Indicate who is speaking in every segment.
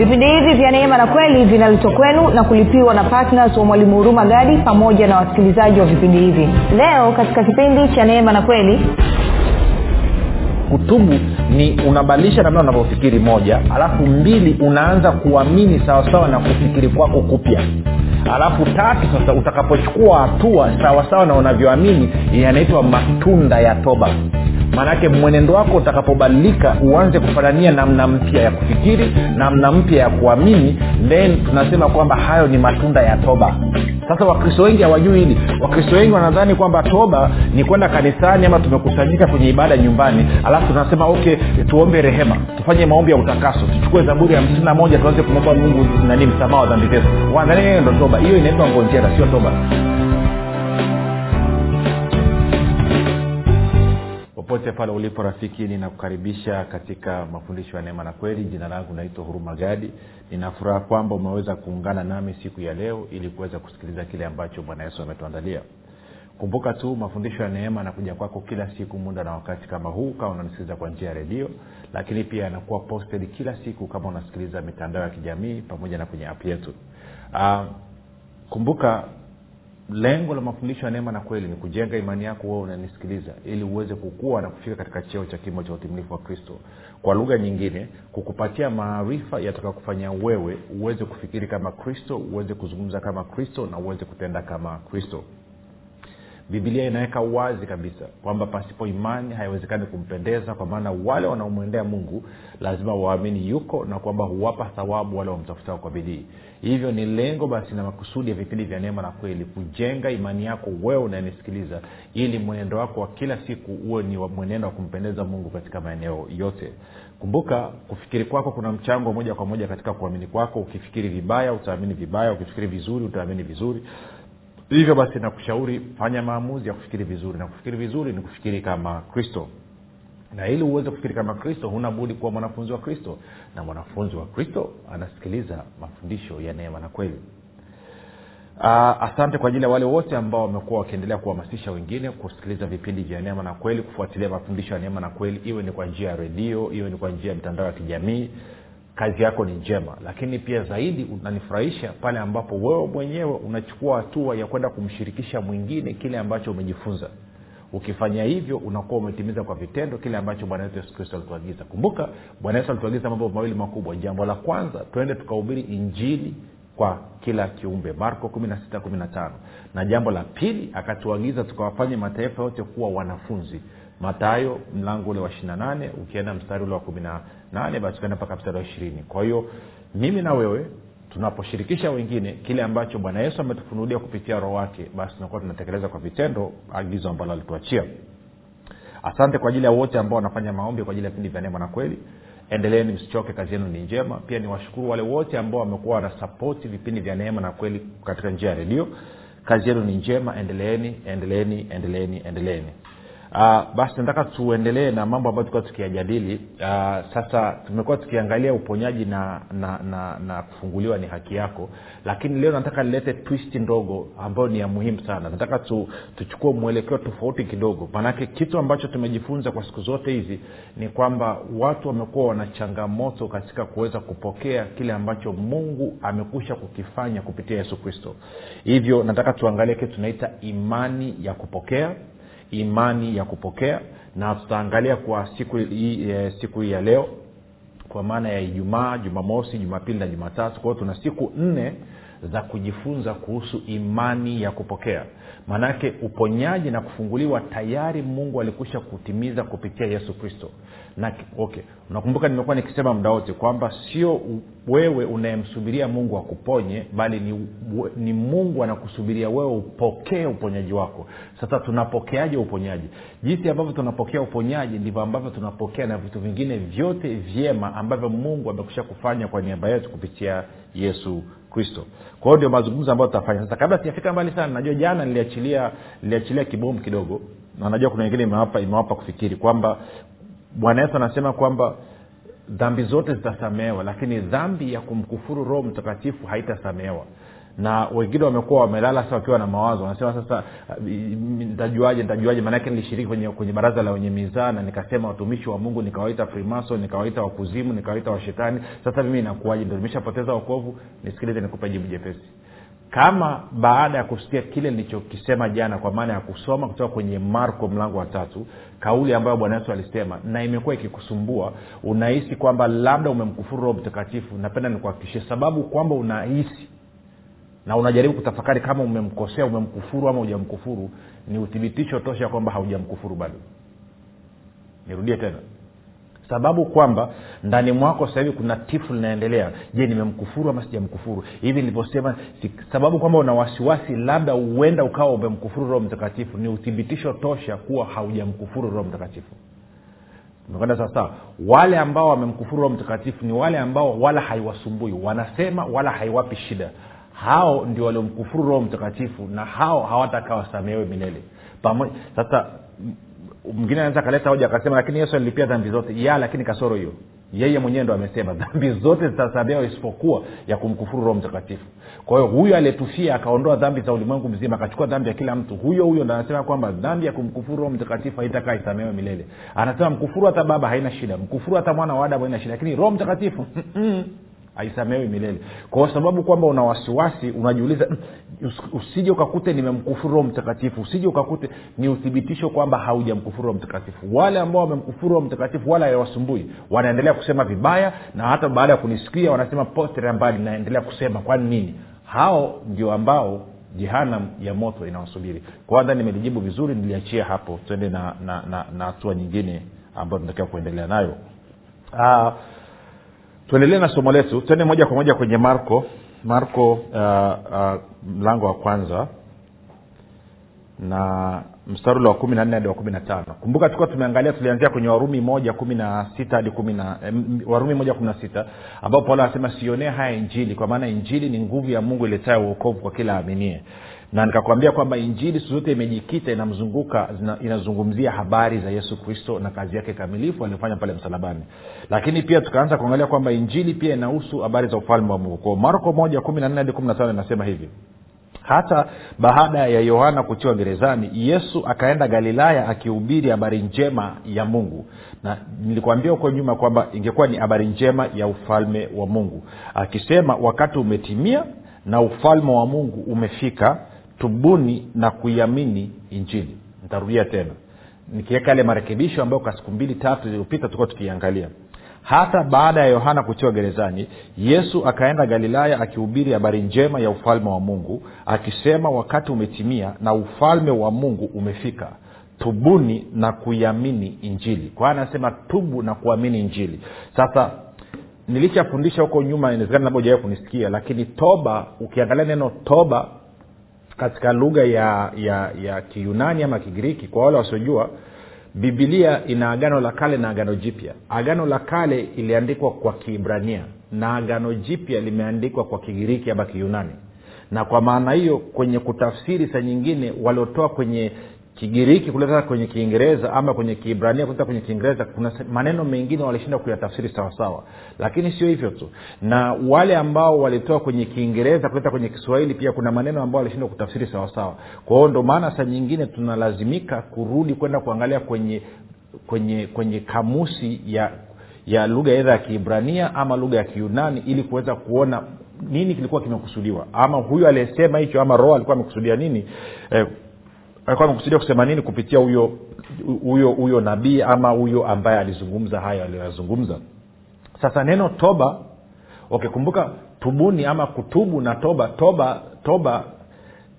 Speaker 1: vipindi hivi vya neema na kweli vinaletwa kwenu na kulipiwa na ptns wa mwalimu huruma gadi pamoja na wasikilizaji wa vipindi hivi. Leo katika kipindi cha neema na kweli
Speaker 2: kutubu ni unabadilisha namna unavyofikiri moja alafu mbili unaanza kuamini sawasawa na kufikiri kwako kupya alafu tatu sasa utakapochukua hatua sawasawa na unavyoamini yanaitwa matunda ya toba. Maanaake mwenendo wako utakapobadilika uanze kufanania namna mpya ya kufikiri namna mpya ya kuamini then tunasema kwamba hayo ni matunda ya toba. Sasa wakristo wengi hawajui hili. Wakristo wengi wanadhani kwamba toba ni kwenda kanisani ama tumekusanyika kwenye ibada nyumbani alafu tunasema okay tuombe rehema tufanye maombi ya utakaso tuchukue zaburi ya hamsini na moja tuanze kumwomba mungu nani msamaha wa dhambi zetu. Wanadhani ndo toba hiyo inaitwa ngonjera sio toba popote pale ulipo rafiki ninakukaribisha katika mafundisho ya neema na kweli. Jina langu naitwa huruma gadi. Ninafuraha kwamba umeweza kuungana nami siku ya leo ili kuweza kusikiliza kile ambacho bwana yesu ametuandalia. Kumbuka tu mafundisho ya neema yanakuja kwako kila siku muda na wakati kama huu kama unanisikiliza kwa njia ya redio. Lakini pia yanakuwa posted kila siku kama unasikiliza mitandao ya kijamii pamoja na kwenye ap yetu. Uh, kumbuka lengo la mafundisho ya neema na kweli ni kujenga imani yako wewe unanisikiliza ili uweze kukua na kufika katika cheo cha kimo cha utimilifu wa kristo. Kwa lugha nyingine kukupatia maarifa yatakakufanya wewe uweze kufikiri kama kristo uweze kuzungumza kama kristo na uweze kutenda kama kristo bibilia inaweka wazi kabisa kwamba pasipo imani haiwezekani kumpendeza kwa maana wale wanaomwendea mungu lazima waamini yuko na kwamba huwapa thawabu wale wamtafutao kwa bidii. Hivyo ni lengo basi na makusudi ya vipindi vya neema na kweli kujenga imani yako wewe unayenisikiliza ili mwenendo wako wa kila siku huwe ni mwenendo wa kumpendeza mungu katika maeneo yote. Kumbuka kufikiri kwako kuna mchango moja kwa moja katika kuamini kwako. Ukifikiri vibaya utaamini vibaya. Ukifikiri vizuri utaamini vizuri hivyo basi nakushauri fanya maamuzi ya kufikiri vizuri. Na kufikiri vizuri ni kufikiri kama kristo. Na ili uweze kufikiri kama kristo huna budi kuwa mwanafunzi wa kristo. Na mwanafunzi wa kristo anasikiliza mafundisho ya neema na kweli. Uh, asante kwa ajili ya wale wote ambao wamekuwa wakiendelea kuhamasisha wengine kusikiliza vipindi vya neema na kweli kufuatilia mafundisho ya neema na kweli. Iwe ni kwa njia ya redio iwe ni kwa njia ya mitandao ya kijamii kazi yako ni njema lakini pia zaidi unanifurahisha pale ambapo wewe mwenyewe unachukua hatua ya kwenda kumshirikisha mwingine kile ambacho umejifunza. Ukifanya hivyo unakuwa umetimiza kwa vitendo kile ambacho bwana wetu yesu kristo alituagiza. Kumbuka bwana yesu alituagiza mambo mawili makubwa. Jambo la kwanza twende tukahubiri injili kwa kila kiumbe. Marko 1615 na jambo la pili akatuagiza tukawafanye mataifa yote kuwa wanafunzi matayo mlango ule wa ishiri nane ukienda mstari ule wa kumi na nane basi ukaenda mpaka mstari wa ishirini. Kwa hiyo mimi na wewe tunaposhirikisha wengine kile ambacho bwana yesu ametufunulia kupitia roho wake basi tunakuwa tunatekeleza kwa vitendo agizo ambalo alituachia. Asante kwa ajili ya wote ambao wanafanya maombi kwa ajili ya vipindi vya neema na kweli. Endeleeni msichoke kazi yenu ni njema. Pia niwashukuru wale wote ambao wamekuwa wanasapoti vipindi vya neema na kweli katika njia ya redio. Kazi yenu ni njema. Endeleeni endeleeni endeleeni endeleeni uh, basi nataka tuendelee na mambo ambayo tulikuwa tukiyajadili. Uh, sasa tumekuwa tukiangalia uponyaji na na, na na kufunguliwa ni haki yako. Lakini leo nataka nilete twist ndogo ambayo ni ya muhimu sana. Nataka tu, tuchukue mwelekeo tofauti kidogo. Maanake kitu ambacho tumejifunza kwa siku zote hizi ni kwamba watu wamekuwa wana changamoto katika kuweza kupokea kile ambacho mungu amekusha kukifanya kupitia yesu kristo. Hivyo nataka tuangalie kitu tunaita imani ya kupokea imani ya kupokea. Na tutaangalia kwa siku hii e, siku hii ya leo kwa maana ya ijumaa jumamosi jumapili na jumatatu. Kwao tuna siku nne za kujifunza kuhusu imani ya kupokea. Maanake uponyaji na kufunguliwa tayari mungu alikwisha kutimiza kupitia yesu kristo na okay. Unakumbuka nimekuwa nikisema muda wote kwamba sio wewe unayemsubiria mungu akuponye bali ni, ni mungu anakusubiria wewe upokee uponyaji wako. Sasa tunapokeaje uponyaji? Jinsi ambavyo tunapokea uponyaji ndivyo ambavyo tunapokea na vitu vingine vyote vyema ambavyo mungu amekusha kufanya kwa niaba yetu kupitia yesu kristo. Kwa hiyo ndio mazungumzo ambayo tutafanya. Sasa kabla sijafika mbali sana najua jana niliachilia niliachilia kibomu kidogo na najua kuna wengine imewapa, kufikiri kwamba bwana yesu anasema kwamba dhambi zote zitasamehewa lakini dhambi ya kumkufuru roho mtakatifu haitasamehewa. Na wengine wamekuwa wamelala sasa wakiwa na mawazo wanasema sasa uh, nitajuaje nitajuaje maanake nilishiriki kwenye, kwenye baraza la wenye mizaa na nikasema watumishi wa mungu nikawaita frimaso nikawaita wakuzimu nikawaita washetani. Sasa mimi inakuwaje? Ndo nimeshapoteza wokovu? Nisikilize nikupe jibu jepesi kama baada ya kusikia kile nilichokisema jana kwa maana ya kusoma kutoka kwenye marko mlango wa tatu kauli ambayo bwana yesu alisema na imekuwa ikikusumbua unahisi kwamba labda umemkufuru roho mtakatifu napenda nikuhakikishie sababu kwamba unahisi na unajaribu kutafakari kama umemkosea umemkufuru ama hujamkufuru ni uthibitisho tosha kwamba haujamkufuru bado. Nirudie tena sababu kwamba ndani mwako sasa hivi kuna tifu linaendelea. Je nimemkufuru ama sijamkufuru? Hivi nilivyosema sababu kwamba una wasiwasi labda huenda ukawa umemkufuru roho mtakatifu ni uthibitisho tosha kuwa haujamkufuru roho mtakatifu. Umekwenda sawasawa wale ambao wamemkufuru roho mtakatifu ni wale ambao wala haiwasumbui wanasema wala haiwapi shida. Hao ndio waliomkufuru roho mtakatifu na hao hawatakawasamehewe milele. Pamoja sasa mwingine anaweza akaleta hoja akasema lakini yesu alilipia dhambi zote. Ya lakini kasoro hiyo. Yeye mwenyewe ndo amesema dhambi zote zitasamehewa isipokuwa ya kumkufuru roho mtakatifu. Kwa hiyo huyo aliyetufia akaondoa dhambi za ulimwengu mzima akachukua dhambi ya kila mtu huyo huyo ndo anasema kwamba dhambi ya kumkufuru roho mtakatifu haitakaa isamehewe milele. Anasema mkufuru hata baba haina shida mkufuru hata mwana wa adamu haina shida lakini roho mtakatifu haisamehewi milele. Kwa sababu kwamba una wasiwasi unajiuliza usije ukakute nimemkufuru roho mtakatifu usije ukakute ni uthibitisho kwamba haujamkufuru roho mtakatifu. Wale ambao wamemkufuru roho mtakatifu wala hawasumbui wanaendelea kusema vibaya na hata baada ya kunisikia wanasema potelea mbali naendelea kusema. Kwani nini? Hao ndio ambao jehanam ya moto inawasubiri. Kwanza nimelijibu vizuri niliachia hapo. Twende na hatua na, na, na nyingine ambayo tunatakiwa kuendelea nayo. Uh, tuendelee na somo letu. Twende moja kwa moja kwenye marko. Marko uh, uh, mlango wa kwanza. Na mstari ule wa kumi na nne hadi wa kumi na tano. Kumbuka tulikuwa tumeangalia tulianzia kwenye warumi moja kumi na sita hadi warumi moja kumi na sita ambao paulo anasema sionee haya injili kwa maana injili ni nguvu ya mungu iletayo uokovu kwa kila aminie na nikakwambia kwamba injili zote imejikita inamzunguka inazungumzia habari za yesu kristo na kazi yake kamilifu aliyofanya pale msalabani. Lakini pia tukaanza kuangalia kwamba injili pia inahusu habari za ufalme wa mungu. Kwao marko moja kumi na nne hadi kumi na tano inasema hivi hata baada ya yohana kutiwa gerezani yesu akaenda galilaya akihubiri habari njema ya mungu. Na nilikuambia huko nyuma kwamba ingekuwa ni habari njema ya ufalme wa mungu. Akisema wakati umetimia na ufalme wa mungu umefika tubuni na kuiamini injili. Nitarudia tena. Nikiweka yale marekebisho ambayo kwa siku mbili tatu zilizopita tulikuwa tukiangalia hata baada ya yohana kutiwa gerezani yesu akaenda galilaya akihubiri habari njema ya ufalme wa mungu akisema wakati umetimia na ufalme wa mungu umefika tubuni na kuiamini injili. Kwa hiyo anasema tubu na kuamini injili. Sasa nilishafundisha huko nyuma inawezekana labda ujawai kunisikia lakini toba ukiangalia neno toba katika lugha ya ya ya kiyunani ama kigiriki kwa wale wasiojua bibilia ina agano la kale na agano jipya. Agano la kale iliandikwa kwa kiibrania na agano jipya limeandikwa kwa kigiriki ama kiyunani. Na kwa maana hiyo kwenye kutafsiri saa nyingine waliotoa kwenye kigiriki kuleta kwenye kiingereza ama kwenye kiibrania kuleta kwenye kiingereza kuna maneno mengine walishinda kuyatafsiri sawasawa lakini sio hivyo tu. Na wale ambao walitoa kwenye kiingereza kuleta kwenye kiswahili pia kuna maneno ambao walishindwa kutafsiri sawasawa kwa hiyo ndo maana saa nyingine tunalazimika kurudi kwenda kuangalia kwenye kwenye kwenye kamusi ya ya lugha edha ya kiibrania ama lugha ya kiunani ili kuweza kuona nini kilikuwa kimekusudiwa. Ama huyu aliyesema hicho ama roho alikuwa amekusudia nini eh, alikuwa amekusudia kusema nini kupitia huyo huyo huyo nabii ama huyo ambaye alizungumza hayo aliyoyazungumza sasa neno toba ukikumbuka okay, tubuni ama kutubu na toba toba toba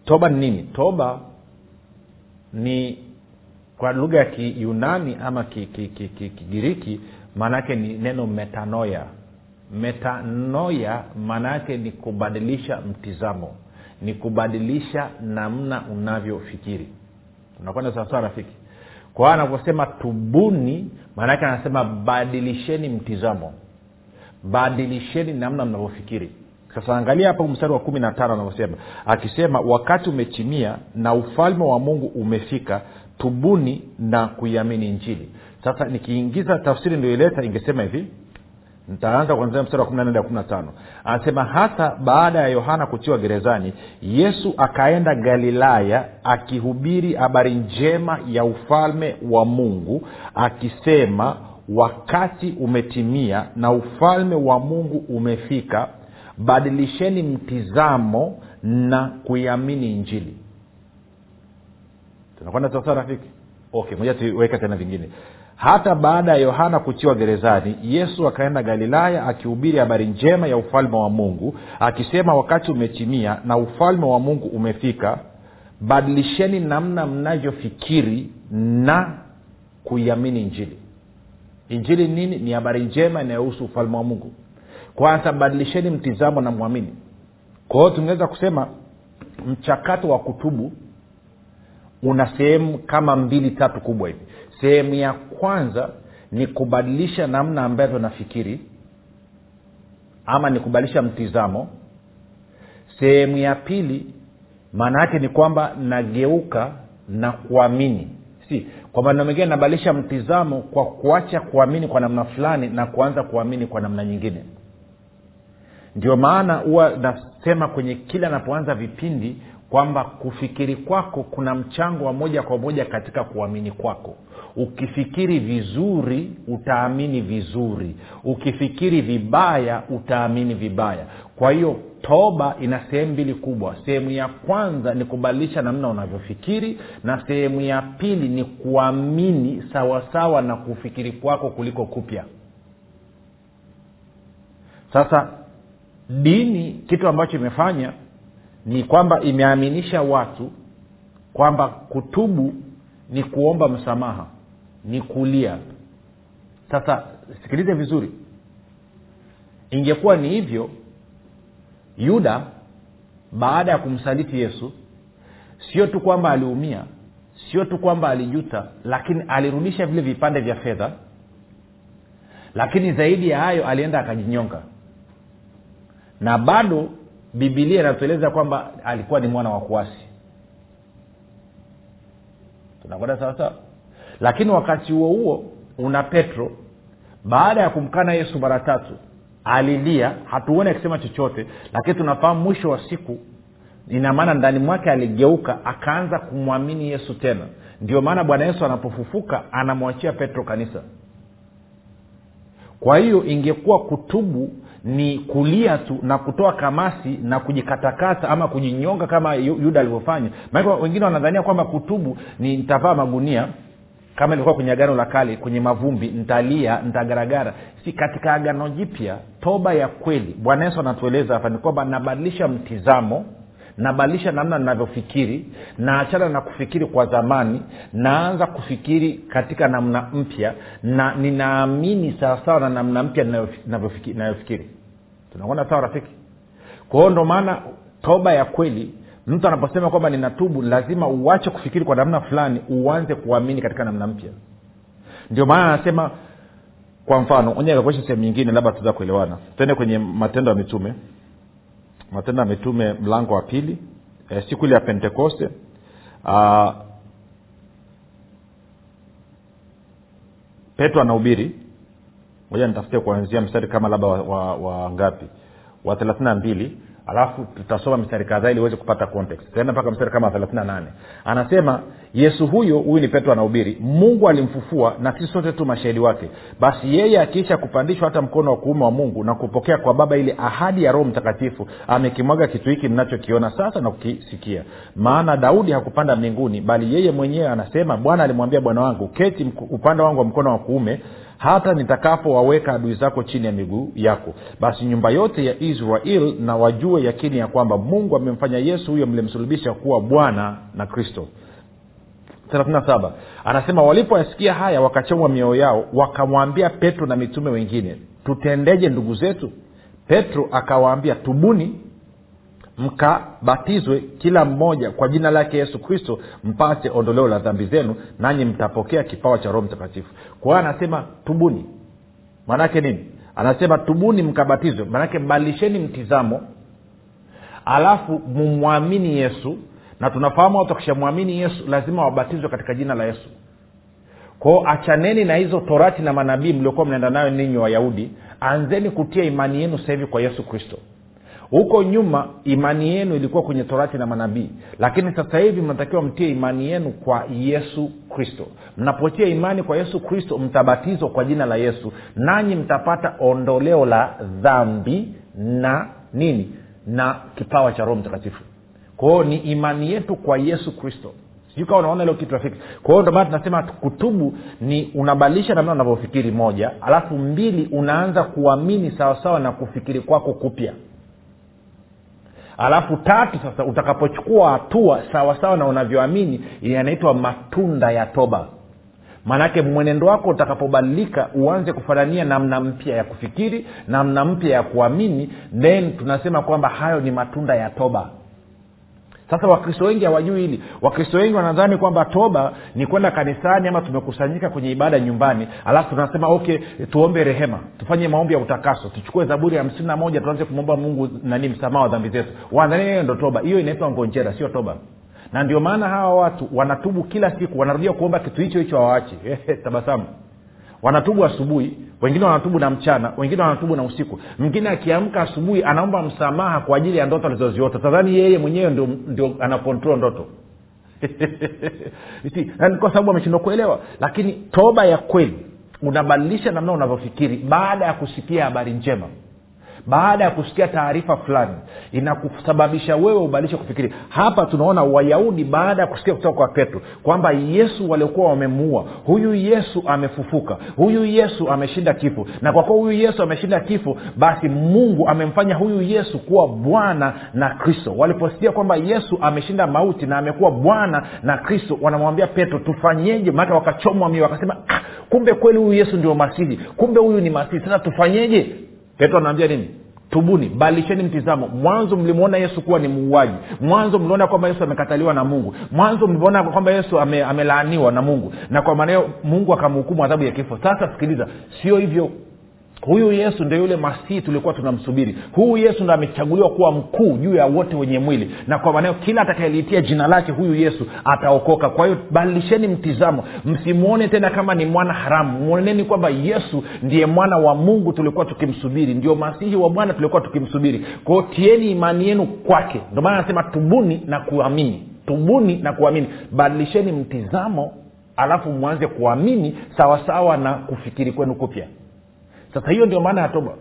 Speaker 2: toba ni nini? Toba ni kwa lugha ya kiyunani ama kigiriki ki, ki, ki, ki, maanaake ni neno metanoya metanoya maanaake ni kubadilisha mtizamo ni kubadilisha namna unavyofikiri unakwenda sawasawa rafiki. Kwa hiyo anavyosema tubuni maanaake anasema badilisheni mtizamo. Badilisheni namna mnavyofikiri. Sasa angalia hapa mstari wa kumi na tano anavyosema. Akisema wakati umetimia na ufalme wa mungu umefika tubuni na kuiamini njili sasa nikiingiza tafsiri ndio ingesema hivi ntaanza kuanzia mstari wa kumi na nne hadi kumi na tano. Anasema hata baada ya yohana kutiwa gerezani yesu akaenda galilaya akihubiri habari njema ya ufalme wa mungu akisema wakati umetimia na ufalme wa mungu umefika badilisheni mtizamo na kuiamini injili. Tunakwenda sasa rafiki? Okay moja tuweke tena vingine hata baada ya yohana kutiwa gerezani yesu akaenda galilaya akihubiri habari njema ya ufalme wa mungu akisema wakati umetimia na ufalme wa mungu umefika badilisheni namna mnavyofikiri na kuiamini injili. Injili nini? Ni habari njema inayohusu ufalme wa mungu. Kwanza badilisheni mtizamo na mwamini. Kwa hiyo tungeweza kusema mchakato wa kutubu una sehemu kama mbili tatu kubwa hivi sehemu ya kwanza ni kubadilisha namna ambavyo nafikiri ama ni kubadilisha mtizamo. Sehemu ya pili maana yake ni kwamba nageuka na kuamini. Si kwa maneno mengine nabadilisha mtizamo kwa kuacha kuamini kwa namna fulani na kuanza kuamini kwa namna nyingine. Ndio maana huwa nasema kwenye kila napoanza vipindi kwamba kufikiri kwako kuna mchango wa moja kwa moja katika kuamini kwako. Ukifikiri vizuri utaamini vizuri. Ukifikiri vibaya utaamini vibaya. Kwa hiyo toba ina sehemu mbili kubwa. Sehemu ya kwanza ni kubadilisha namna unavyofikiri na sehemu ya pili ni kuamini sawasawa na kufikiri kwako kuliko kupya. Sasa dini kitu ambacho imefanya ni kwamba imeaminisha watu kwamba kutubu ni kuomba msamaha ni kulia. Sasa sikilize vizuri. Ingekuwa ni hivyo yuda baada ya kumsaliti yesu sio tu kwamba aliumia sio tu kwamba alijuta lakini alirudisha vile vipande vya fedha lakini zaidi ya hayo alienda akajinyonga. Na bado bibilia inatueleza kwamba alikuwa ni mwana wa kuasi. Tunakwenda sawasawa lakini wakati huo huo una petro baada ya kumkana yesu mara tatu alilia. Hatuoni akisema chochote lakini tunafahamu mwisho wa siku ina maana ndani mwake aligeuka akaanza kumwamini yesu tena. Ndio maana bwana yesu anapofufuka anamwachia petro kanisa. Kwa hiyo ingekuwa kutubu ni kulia tu na kutoa kamasi na kujikatakata ama kujinyonga kama yuda alivyofanya. Maanake wengine wanadhania kwamba kutubu ni nitavaa magunia. Kama ilikuwa kwenye agano la kale kwenye mavumbi ntalia ntagaragara si katika agano jipya toba ya kweli. Bwana yesu anatueleza hapa ni kwamba nabadilisha mtizamo nabadilisha namna ninavyofikiri naachana na kufikiri kwa zamani naanza kufikiri katika namna mpya na ninaamini sawasawa na namna mpya ninayofikiri. Tunakwenda sawa rafiki? Kwa ndo maana toba ya kweli mtu anaposema kwamba ninatubu lazima uache kufikiri kwa namna fulani uanze kuamini katika namna mpya. Ndio maana anasema kwa mfano kakuesha sehemu nyingine labda tuza kuelewana tende kwenye matendo ya mitume matendo mitume mlango wa pili e, siku ile ya pentekoste. Uh, petro anahubiri. Moja nitafutia kuanzia mstari kama labda wa, wa, wa ngapi? Wa thelathini na mbili alafu tutasoma mistari kadhaa ili uweze kupata context. Tutaenda mpaka mstari kama thelathini na nane. Anasema yesu huyo huyu ni petro anahubiri mungu alimfufua na sisi sote tu mashahidi wake. Basi yeye akiisha kupandishwa hata mkono wa kuume wa mungu na kupokea kwa baba ile ahadi ya roho mtakatifu amekimwaga kitu hiki mnachokiona sasa na kukisikia. Maana daudi hakupanda mbinguni bali yeye mwenyewe anasema bwana alimwambia bwana wangu keti upande wangu wa mkono wa kuume hata nitakapowaweka adui zako chini ya miguu yako. Basi nyumba yote ya israel na wajue yakini ya kwamba mungu amemfanya yesu huyo mlimsulubisha kuwa bwana na kristo. 37 anasema walipoyasikia haya wakachomwa mioyo yao wakamwambia petro na mitume wengine tutendeje ndugu zetu? Petro akawaambia tubuni mkabatizwe kila mmoja kwa jina lake yesu kristo mpate ondoleo la dhambi zenu nanyi mtapokea kipawa cha roho mtakatifu. Kwa hiyo anasema tubuni. Maanaake nini? Anasema tubuni mkabatizwe. Maanake mbadilisheni mtizamo alafu mumwamini yesu na tunafahamu watu wakishamwamini yesu lazima wabatizwe katika jina la yesu. Kwao achaneni na hizo torati na manabii mliokuwa mnaenda nayo ninyi wayahudi anzeni kutia imani yenu sasa hivi kwa yesu kristo huko nyuma imani yenu ilikuwa kwenye torati na manabii. Lakini sasa hivi mnatakiwa mtie imani yenu kwa yesu kristo. Mnapotia imani kwa yesu kristo mtabatizwa kwa jina la yesu. Nanyi mtapata ondoleo la dhambi na nini? Na kipawa cha roho mtakatifu. Kwahio ni imani yetu kwa yesu kristo. Sijui kawa unaona ilo kitu rafiki. Kwa hiyo ndomana tunasema kutubu ni unabadilisha namna unavyofikiri moja alafu mbili unaanza kuamini sawasawa na kufikiri kwako kupya alafu tatu sasa utakapochukua hatua sawasawa na unavyoamini yanaitwa matunda ya toba. Maanake mwenendo wako utakapobadilika uanze kufanania namna mpya ya kufikiri namna mpya ya kuamini then tunasema kwamba hayo ni matunda ya toba sasa wakristo wengi hawajui hili. Wakristo wengi wanadhani kwamba toba ni kwenda kanisani ama tumekusanyika kwenye ibada nyumbani alafu tunasema okay tuombe rehema tufanye maombi ya utakaso tuchukue zaburi ya hamsini na moja tuanze kumwomba mungu nani msamaha wa dhambi zetu. Wanadhani hiyo ndo toba. Hiyo inaitwa ngonjera sio toba. Na ndio maana hawa watu wanatubu kila siku wanarudia kuomba kitu hicho hicho hawaachi. Tabasamu. Wanatubu asubuhi wengine wanatubu na mchana wengine wanatubu na usiku. Mwingine akiamka asubuhi anaomba msamaha kwa ajili ya ndoto alizoziota. Tadhani yeye mwenyewe ndio, ndio anakontrol ndoto. Kwa sababu ameshindwa kuelewa. Lakini toba ya kweli unabadilisha namna unavyofikiri baada ya kusikia habari njema baada ya kusikia taarifa fulani inakusababisha wewe ubadilishe kufikiri. Hapa tunaona wayahudi baada ya kusikia kutoka kwa petro kwamba yesu waliokuwa wamemuua huyu yesu amefufuka huyu yesu ameshinda kifo. Na kwa kuwa huyu yesu ameshinda kifo basi mungu amemfanya huyu yesu kuwa bwana na kristo. Waliposikia kwamba yesu ameshinda mauti na amekuwa bwana na kristo wanamwambia petro tufanyeje? Maana wakachomwa mio wakasema ah, kumbe kweli huyu yesu ndio masihi kumbe huyu ni masihi sasa tufanyeje petro anaambia nini? Tubuni balisheni mtizamo. Mwanzo mlimwona yesu kuwa ni muuaji. Mwanzo mliona kwamba yesu amekataliwa na mungu. Mwanzo mliona kwamba yesu ame, amelaaniwa na mungu. Na kwa maana hiyo mungu akamhukumu adhabu ya kifo. Sasa sikiliza sio hivyo huyu yesu ndio yule masihi tulikuwa tunamsubiri. Huyu yesu ndo amechaguliwa kuwa mkuu juu ya wote wenye mwili. Na kwa maanao kila atakayeliitia jina lake huyu yesu ataokoka. Kwa hiyo badilisheni mtizamo. Msimwone tena kama ni mwana haramu. Mwoneni kwamba yesu ndiye mwana wa mungu tulikuwa tukimsubiri. Ndio masihi wa bwana tulikuwa tukimsubiri. Kwao tieni imani yenu kwake. Ndio maana anasema tubuni na kuamini. Tubuni na kuamini. Badilisheni mtizamo alafu mwanze kuamini sawasawa na kufikiri kwenu kupya sasa hiyo ndio maana ya toba.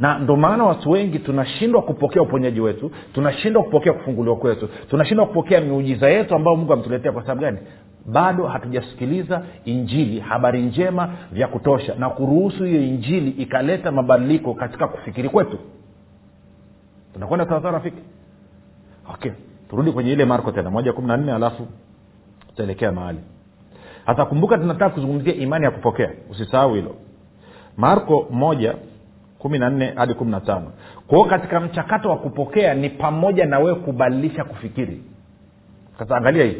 Speaker 2: Na ndo maana watu wengi tunashindwa kupokea uponyaji wetu tunashindwa kupokea kufunguliwa kwetu tunashindwa kupokea miujiza yetu ambayo mungu ametuletea. Kwa sababu gani? Bado hatujasikiliza injili habari njema vya kutosha na kuruhusu hiyo injili ikaleta mabadiliko katika kufikiri kwetu. Tunakwenda sawasawa rafiki? Okay turudi kwenye ile marko tena moja kumi na nne alafu tutaelekea mahali. Hasa kumbuka tunataka kuzungumzia imani ya kupokea. Usisahau hilo marko moja kumi na nne hadi kumi na tano. Kwao katika mchakato wa kupokea ni pamoja na wewe kubadilisha kufikiri. Sasa angalia hii.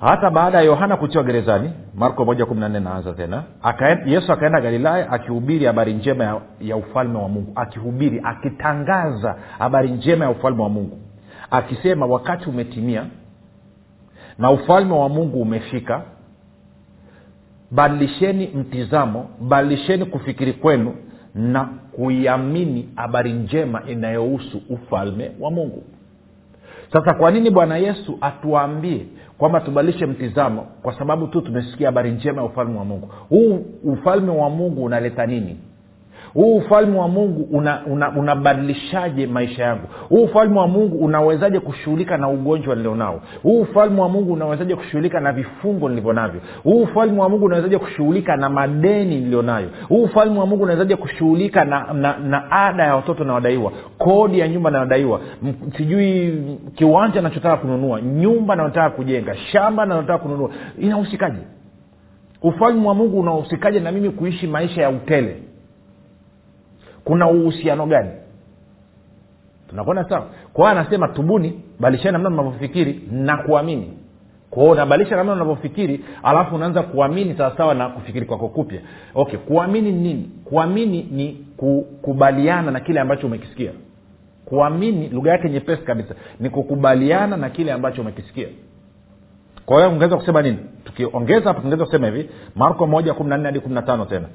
Speaker 2: Hata baada ya yohana kutiwa gerezani marko moja kumi na nne naanza tena. Aka, yesu akaenda galilaya akihubiri habari njema ya, ya ufalme wa mungu. Akihubiri akitangaza habari njema ya ufalme wa mungu. Akisema wakati umetimia na ufalme wa mungu umefika badilisheni mtizamo badilisheni kufikiri kwenu na kuiamini habari njema inayohusu ufalme wa mungu. Sasa kwa nini bwana yesu atuambie kwamba tubadilishe mtizamo? Kwa sababu tu tumesikia habari njema ya ufalme wa mungu. Huu ufalme wa mungu unaleta nini huu ufalme wa mungu unabadilishaje una, una maisha yangu? Huu ufalme wa mungu unawezaje kushughulika na ugonjwa nilionao? Huu ufalme wa mungu unawezaje kushughulika na vifungo nilivyo navyo huu ufalme wa mungu unawezaje kushughulika na madeni nilionayo? Huu ufalme wa mungu unawezaje kushughulika na, na, na ada ya watoto nawadaiwa? Kodi ya nyumba nawadaiwa? Sijui kiwanja nachotaka kununua? Nyumba naotaka kujenga? Shamba naotaka kununua? Inahusikaje? Ufalme wa mungu unahusikaje na mimi kuishi maisha ya utele kuna uhusiano gani? Tunakwenda sawa? Kwa anasema tubuni badilishani namna mnavyofikiri na kuamini. Kwao unabadilisha namna unavyofikiri alafu unaanza kuamini sawasawa na kufikiri kwako kupya. Okay kuamini nini? Kuamini ni kukubaliana na kile ambacho umekisikia. Kuamini lugha yake nyepesi kabisa ni kukubaliana na kile ambacho umekisikia. Kwa hiyo ungeweza kusema nini? Tukiongeza hapo tungeweza kusema hivi marko moja kumi na nne hadi kumi na tano tena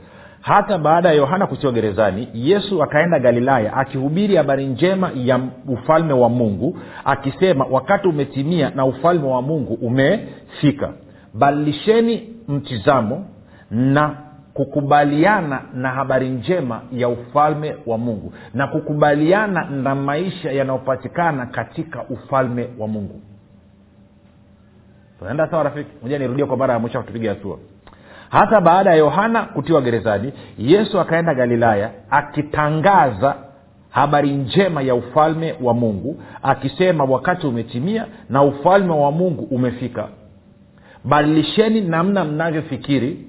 Speaker 2: hata baada ya yohana kutiwa gerezani yesu akaenda galilaya akihubiri habari njema ya ufalme wa mungu akisema wakati umetimia na ufalme wa mungu umefika badilisheni mtizamo na kukubaliana na habari njema ya ufalme wa mungu na kukubaliana na maisha yanayopatikana katika ufalme wa mungu. Tunaenda sawa rafiki? Moja nirudie kwa mara ya mwisho kutupiga hatua hata baada ya yohana kutiwa gerezani yesu akaenda galilaya akitangaza habari njema ya ufalme wa mungu akisema wakati umetimia na ufalme wa mungu umefika badilisheni namna mnavyofikiri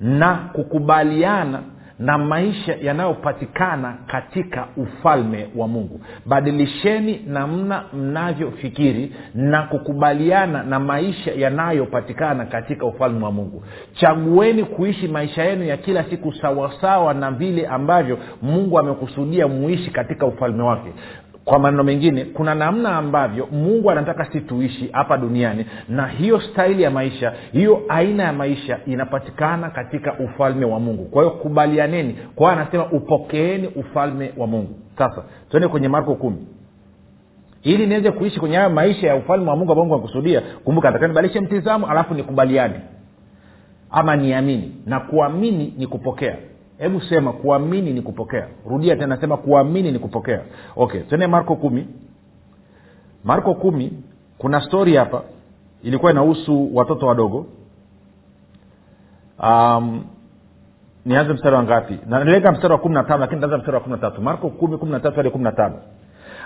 Speaker 2: na kukubaliana na maisha yanayopatikana katika ufalme wa mungu. Badilisheni namna mnavyofikiri na kukubaliana na maisha yanayopatikana katika ufalme wa mungu. Chagueni kuishi maisha yenu ya kila siku sawasawa na vile ambavyo mungu amekusudia muishi katika ufalme wake kwa maneno mengine kuna namna ambavyo mungu anataka si tuishi hapa duniani na hiyo staili ya maisha hiyo aina ya maisha inapatikana katika ufalme wa mungu. Kwa hiyo kubalianeni kwa anasema upokeeni ufalme wa mungu. Sasa tuende kwenye marko kumi. Ili niweze kuishi kwenye hayo maisha ya ufalme wa mungu ambao mungu amekusudia kumbuka nataka nibadilishe mtizamo alafu nikubaliane. Ama niamini na kuamini ni kupokea hebu sema kuamini ni kupokea. Rudia tena sema kuamini ni kupokea. Okay tene marko kumi. Marko kumi kuna stori hapa. Ilikuwa inahusu watoto wadogo. Um, nianze mstari wa ngapi? Nalenga mstari wa kumi na tano lakini taanza mstari wa kumi na tatu. Marko kumi kumi na tatu hadi kumi na tano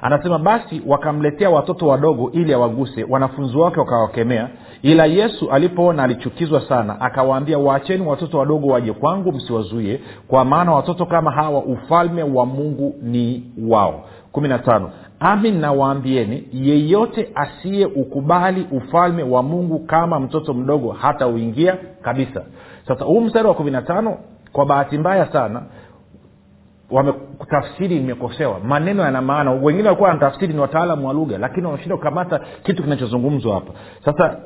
Speaker 2: anasema basi wakamletea watoto wadogo ili awaguse wanafunzi wake wakawakemea. Ila yesu alipoona alichukizwa sana akawaambia waacheni watoto wadogo waje kwangu msiwazuie kwa maana watoto kama hawa ufalme wa mungu ni wao. Kumi na tano. Amin nawaambieni yeyote asiye ukubali ufalme wa mungu kama mtoto mdogo hata uingia kabisa. Sasa huu mstari wa kumi na tano kwa bahati mbaya sana tafsiri imekosewa maneno yana maana. Wengine walikuwa wanatafsiri ni wataalamu wa lugha lakini wameshinda kukamata kitu kinachozungumzwa hapa. Sasa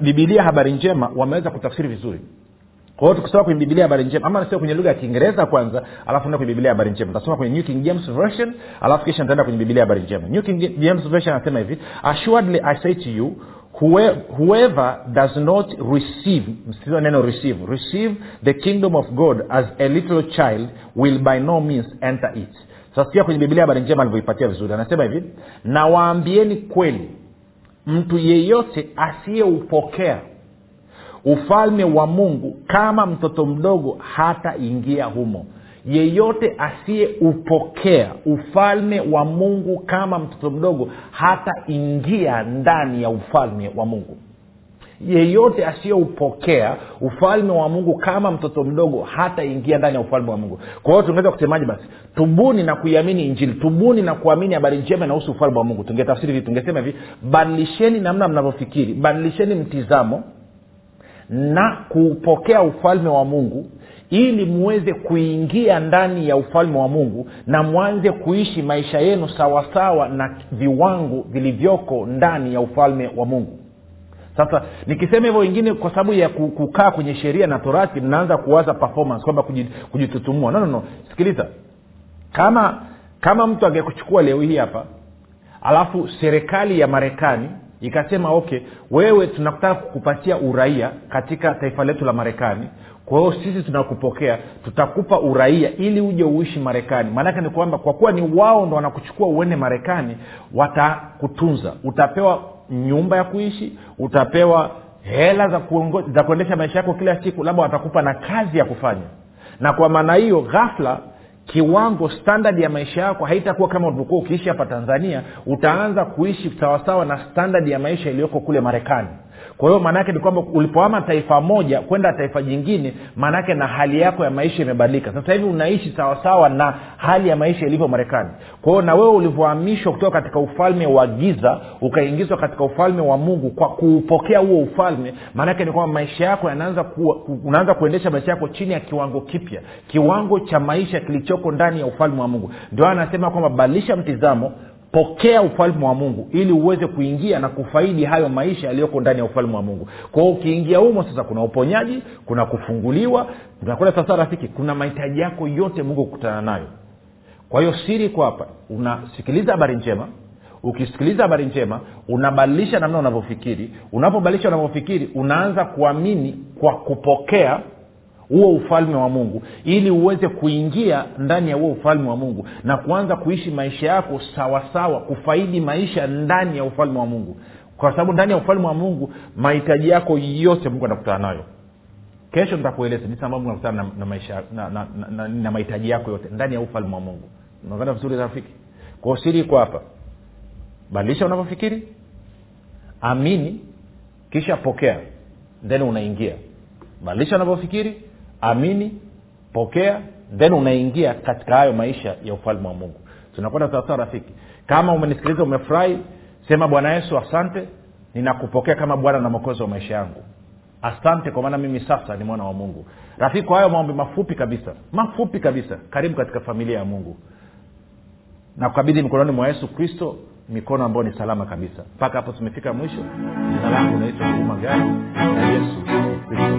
Speaker 2: bibilia habari njema wameweza kutafsiri vizuri. Kwa hiyo tukisoma kwenye bibilia habari njema ama nasema kwenye lugha ya kiingereza kwanza alafu enda kwenye bibilia habari njema. Tasoma kwenye new king james version alafu kisha nitaenda kwenye bibilia habari njema. New king james version anasema hivi assuredly i say to you whoever does not receive neno receive receive the kingdom of god as a little child will by no means enter it. Sasikia kwenye bibilia habari njema alivyoipatia vizuri. Anasema hivi na waambieni kweli mtu yeyote asiyeupokea ufalme wa mungu kama mtoto mdogo hata ingia humo yeyote asiyeupokea ufalme wa mungu kama mtoto mdogo hata ingia ndani ya ufalme wa mungu. Yeyote asiyeupokea ufalme wa mungu kama mtoto mdogo hata ingia ndani ya ufalme wa mungu. Kwa hiyo tungeweza kusemaje basi? Tubuni na kuiamini injili. Tubuni na kuamini habari njema inahusu ufalme wa mungu. Tungetafsiri hivi tungesema hivi badilisheni namna mnavyofikiri badilisheni mtizamo na kuupokea ufalme wa mungu ili muweze kuingia ndani ya ufalme wa mungu na mwanze kuishi maisha yenu sawasawa na viwango vilivyoko ndani ya ufalme wa mungu. Sasa nikisema hivyo wengine kwa sababu ya kukaa kwenye sheria na torati mnaanza kuwaza performance kwamba kujitutumua. No, no, no. Sikiliza. Kama kama mtu angekuchukua leo hii hapa alafu serikali ya marekani ikasema okay wewe tunataka kukupatia uraia katika taifa letu la marekani. Kwa hiyo sisi tunakupokea tutakupa uraia ili uje uishi marekani. Maanake ni kwamba kwa kuwa ni wao ndo wanakuchukua uende marekani watakutunza. Utapewa nyumba ya kuishi utapewa hela za, kuongo, za kuendesha maisha yako kila siku labda watakupa na kazi ya kufanya. Na kwa maana hiyo ghafla kiwango standard ya maisha yako haitakuwa kama ulivyokuwa ukiishi hapa tanzania utaanza kuishi sawasawa na standard ya maisha iliyoko kule marekani kwa hiyo maanaake ni kwamba ulipoama taifa moja kwenda taifa jingine maanaake na hali yako ya maisha imebadilika. Sasa hivi unaishi sawasawa na hali ya maisha ilivyo marekani. Kwa hiyo na wewe ulivyohamishwa kutoka katika ufalme wa giza ukaingizwa katika ufalme wa mungu kwa kuupokea huo ufalme maanake ni kwamba maisha yako yanaanza unaanza kuendesha maisha yako chini ya kiwango kipya kiwango cha maisha kilichoko ndani ya ufalme wa mungu. Ndio anasema kwamba badilisha mtizamo pokea ufalme wa mungu ili uweze kuingia na kufaidi hayo maisha yaliyoko ndani ya ufalme wa mungu. Kwao ukiingia humo sasa kuna uponyaji kuna kufunguliwa tunakwenda sasa rafiki kuna mahitaji yako yote mungu kukutana nayo. Kwa hiyo siri iko hapa unasikiliza habari njema ukisikiliza habari njema unabadilisha namna unavyofikiri unapobadilisha unavyofikiri unaanza kuamini kwa kupokea huo ufalme wa mungu ili uweze kuingia ndani ya huo ufalme wa mungu na kuanza kuishi maisha yako sawasawa sawa, kufaidi maisha ndani ya ufalme wa mungu. Kwa sababu ndani ya ufalme wa mungu mahitaji yako yote mungu anakutana nayo. Kesho nitakueleza jinsi ambavyo nakutana na, na na, na, na, na, na mahitaji yako yote ndani ya ufalme wa mungu. Unakwenda vizuri rafiki? Kwao siri iko hapa. Badilisha unavyofikiri. Amini kisha pokea. Then unaingia. Badilisha unavyofikiri amini pokea then unaingia katika hayo maisha ya ufalme wa mungu. Tunakwenda sawasawa rafiki. Kama umenisikiliza umefurahi sema bwana yesu asante ninakupokea kama bwana na mwokozi wa maisha yangu. Asante kwa maana mimi sasa ni mwana wa mungu. Rafiki kwa hayo maombi mafupi kabisa mafupi kabisa karibu katika familia ya mungu. Na kukabidhi mikononi mwa yesu kristo mikono ambayo ni salama kabisa. Mpaka hapo tumefika mwisho. Jina langu naitwa huruma gari na yesu kristo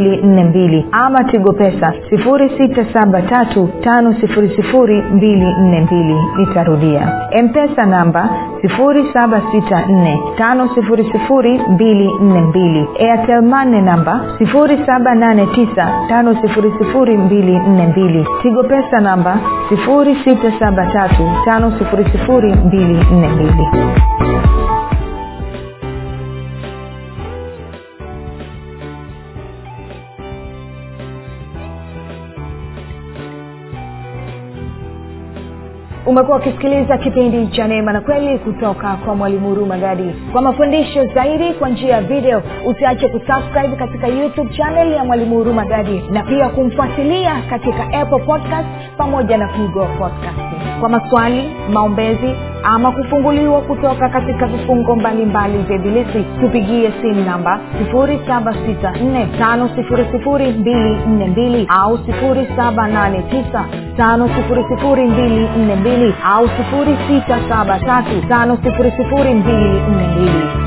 Speaker 1: 7895242 ama tigo pesa 6735242 nitarudia. Mpesa namba 7645242 airtelmane namba 7895242 tigo pesa namba 6735242 umekuwa ukisikiliza kipindi cha neema na kweli kutoka kwa mwalimu huruma gadi. Kwa mafundisho zaidi kwa njia ya video usiache kusubscribe katika youtube chanel ya mwalimu huruma gadi na pia kumfuatilia katika apple podcast pamoja na google podcast kwa maswali maombezi ama kufunguliwa kutoka katika vifungo mbalimbali vya ibilisi tupigie simu namba 7645242 au 7895242 au 6735242